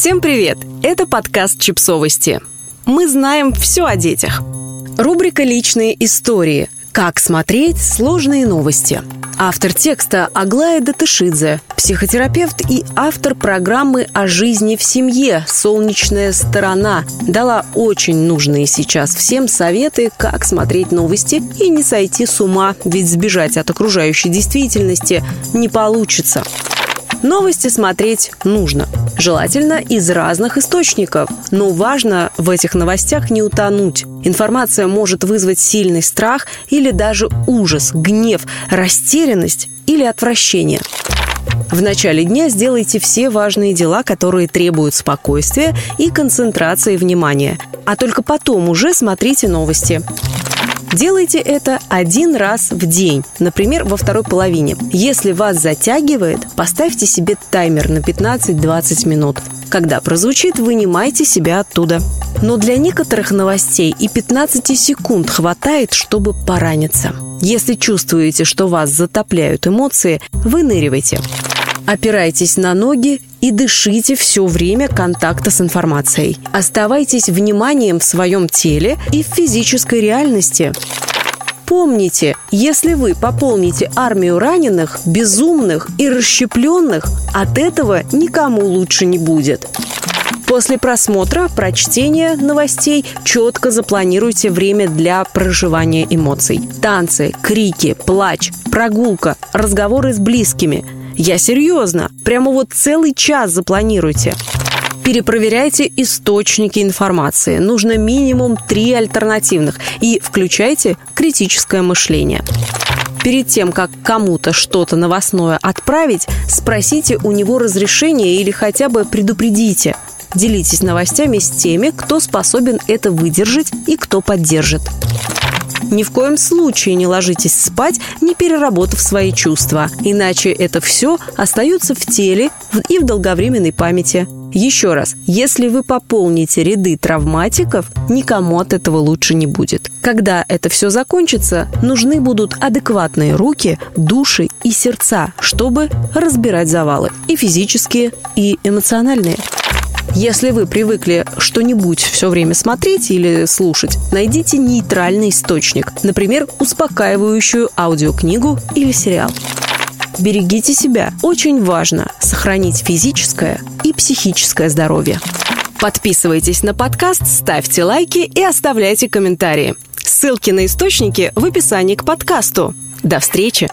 Всем привет! Это подкаст «Чипсовости». Мы знаем все о детях. Рубрика «Личные истории». Как смотреть сложные новости. Автор текста Аглая Датышидзе, психотерапевт и автор программы о жизни в семье «Солнечная сторона», дала очень нужные сейчас всем советы, как смотреть новости и не сойти с ума, ведь сбежать от окружающей действительности не получится. Новости смотреть нужно. Желательно из разных источников. Но важно в этих новостях не утонуть. Информация может вызвать сильный страх или даже ужас, гнев, растерянность или отвращение. В начале дня сделайте все важные дела, которые требуют спокойствия и концентрации внимания. А только потом уже смотрите новости. Делайте это один раз в день, например, во второй половине. Если вас затягивает, поставьте себе таймер на 15-20 минут. Когда прозвучит, вынимайте себя оттуда. Но для некоторых новостей и 15 секунд хватает, чтобы пораниться. Если чувствуете, что вас затопляют эмоции, выныривайте. Опирайтесь на ноги и дышите все время контакта с информацией. Оставайтесь вниманием в своем теле и в физической реальности. Помните, если вы пополните армию раненых, безумных и расщепленных, от этого никому лучше не будет. После просмотра, прочтения новостей четко запланируйте время для проживания эмоций. Танцы, крики, плач, прогулка, разговоры с близкими – я серьезно. Прямо вот целый час запланируйте. Перепроверяйте источники информации. Нужно минимум три альтернативных. И включайте критическое мышление. Перед тем, как кому-то что-то новостное отправить, спросите у него разрешение или хотя бы предупредите. Делитесь новостями с теми, кто способен это выдержать и кто поддержит. Ни в коем случае не ложитесь спать, не переработав свои чувства, иначе это все остается в теле и в долговременной памяти. Еще раз, если вы пополните ряды травматиков, никому от этого лучше не будет. Когда это все закончится, нужны будут адекватные руки, души и сердца, чтобы разбирать завалы. И физические, и эмоциональные. Если вы привыкли что-нибудь все время смотреть или слушать, найдите нейтральный источник, например, успокаивающую аудиокнигу или сериал. Берегите себя. Очень важно сохранить физическое и психическое здоровье. Подписывайтесь на подкаст, ставьте лайки и оставляйте комментарии. Ссылки на источники в описании к подкасту. До встречи!